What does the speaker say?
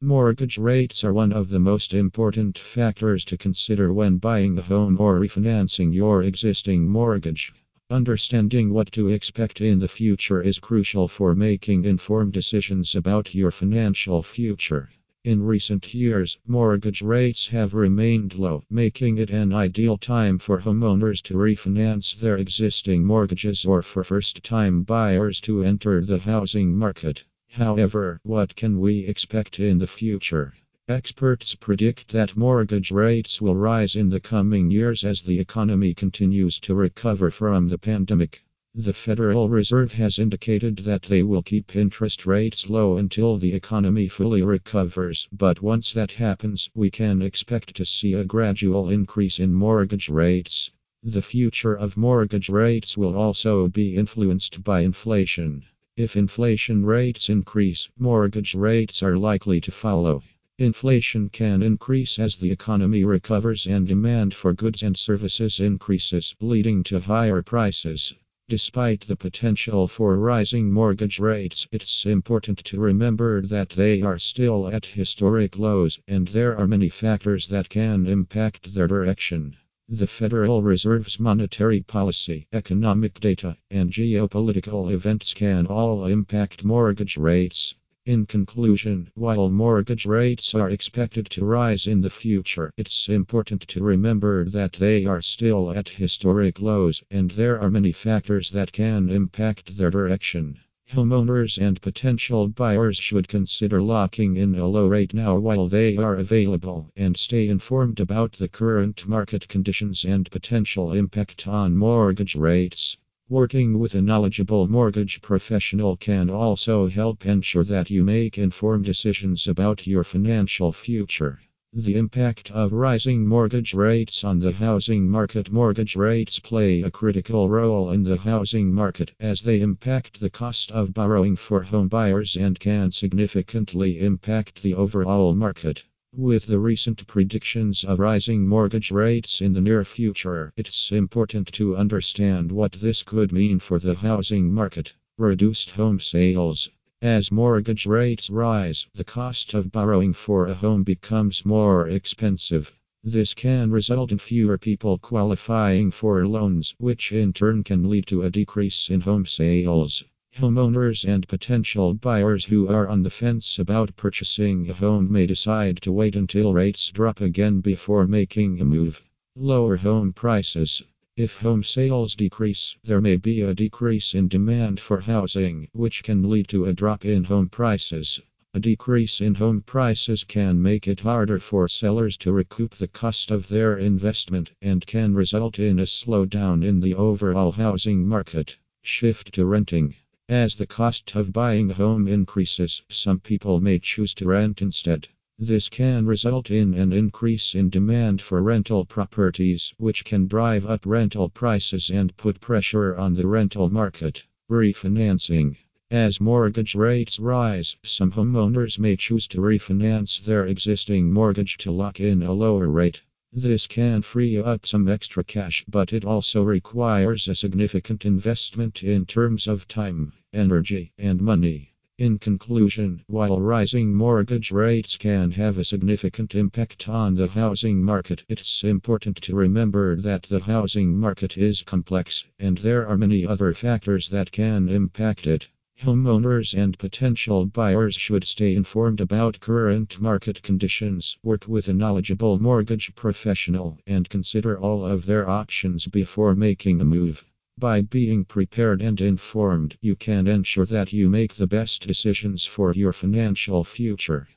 Mortgage rates are one of the most important factors to consider when buying a home or refinancing your existing mortgage. Understanding what to expect in the future is crucial for making informed decisions about your financial future. In recent years, mortgage rates have remained low, making it an ideal time for homeowners to refinance their existing mortgages or for first time buyers to enter the housing market. However, what can we expect in the future? Experts predict that mortgage rates will rise in the coming years as the economy continues to recover from the pandemic. The Federal Reserve has indicated that they will keep interest rates low until the economy fully recovers, but once that happens, we can expect to see a gradual increase in mortgage rates. The future of mortgage rates will also be influenced by inflation. If inflation rates increase, mortgage rates are likely to follow. Inflation can increase as the economy recovers and demand for goods and services increases, leading to higher prices. Despite the potential for rising mortgage rates, it's important to remember that they are still at historic lows, and there are many factors that can impact their direction. The Federal Reserve's monetary policy, economic data, and geopolitical events can all impact mortgage rates. In conclusion, while mortgage rates are expected to rise in the future, it's important to remember that they are still at historic lows, and there are many factors that can impact their direction. Homeowners and potential buyers should consider locking in a low rate now while they are available and stay informed about the current market conditions and potential impact on mortgage rates. Working with a knowledgeable mortgage professional can also help ensure that you make informed decisions about your financial future. The impact of rising mortgage rates on the housing market Mortgage rates play a critical role in the housing market as they impact the cost of borrowing for home buyers and can significantly impact the overall market. With the recent predictions of rising mortgage rates in the near future, it's important to understand what this could mean for the housing market. Reduced home sales. As mortgage rates rise, the cost of borrowing for a home becomes more expensive. This can result in fewer people qualifying for loans, which in turn can lead to a decrease in home sales. Homeowners and potential buyers who are on the fence about purchasing a home may decide to wait until rates drop again before making a move. Lower home prices. If home sales decrease, there may be a decrease in demand for housing, which can lead to a drop in home prices. A decrease in home prices can make it harder for sellers to recoup the cost of their investment and can result in a slowdown in the overall housing market. Shift to renting. As the cost of buying a home increases, some people may choose to rent instead. This can result in an increase in demand for rental properties, which can drive up rental prices and put pressure on the rental market. Refinancing. As mortgage rates rise, some homeowners may choose to refinance their existing mortgage to lock in a lower rate. This can free up some extra cash, but it also requires a significant investment in terms of time, energy, and money. In conclusion, while rising mortgage rates can have a significant impact on the housing market, it's important to remember that the housing market is complex and there are many other factors that can impact it. Homeowners and potential buyers should stay informed about current market conditions, work with a knowledgeable mortgage professional, and consider all of their options before making a move. By being prepared and informed, you can ensure that you make the best decisions for your financial future.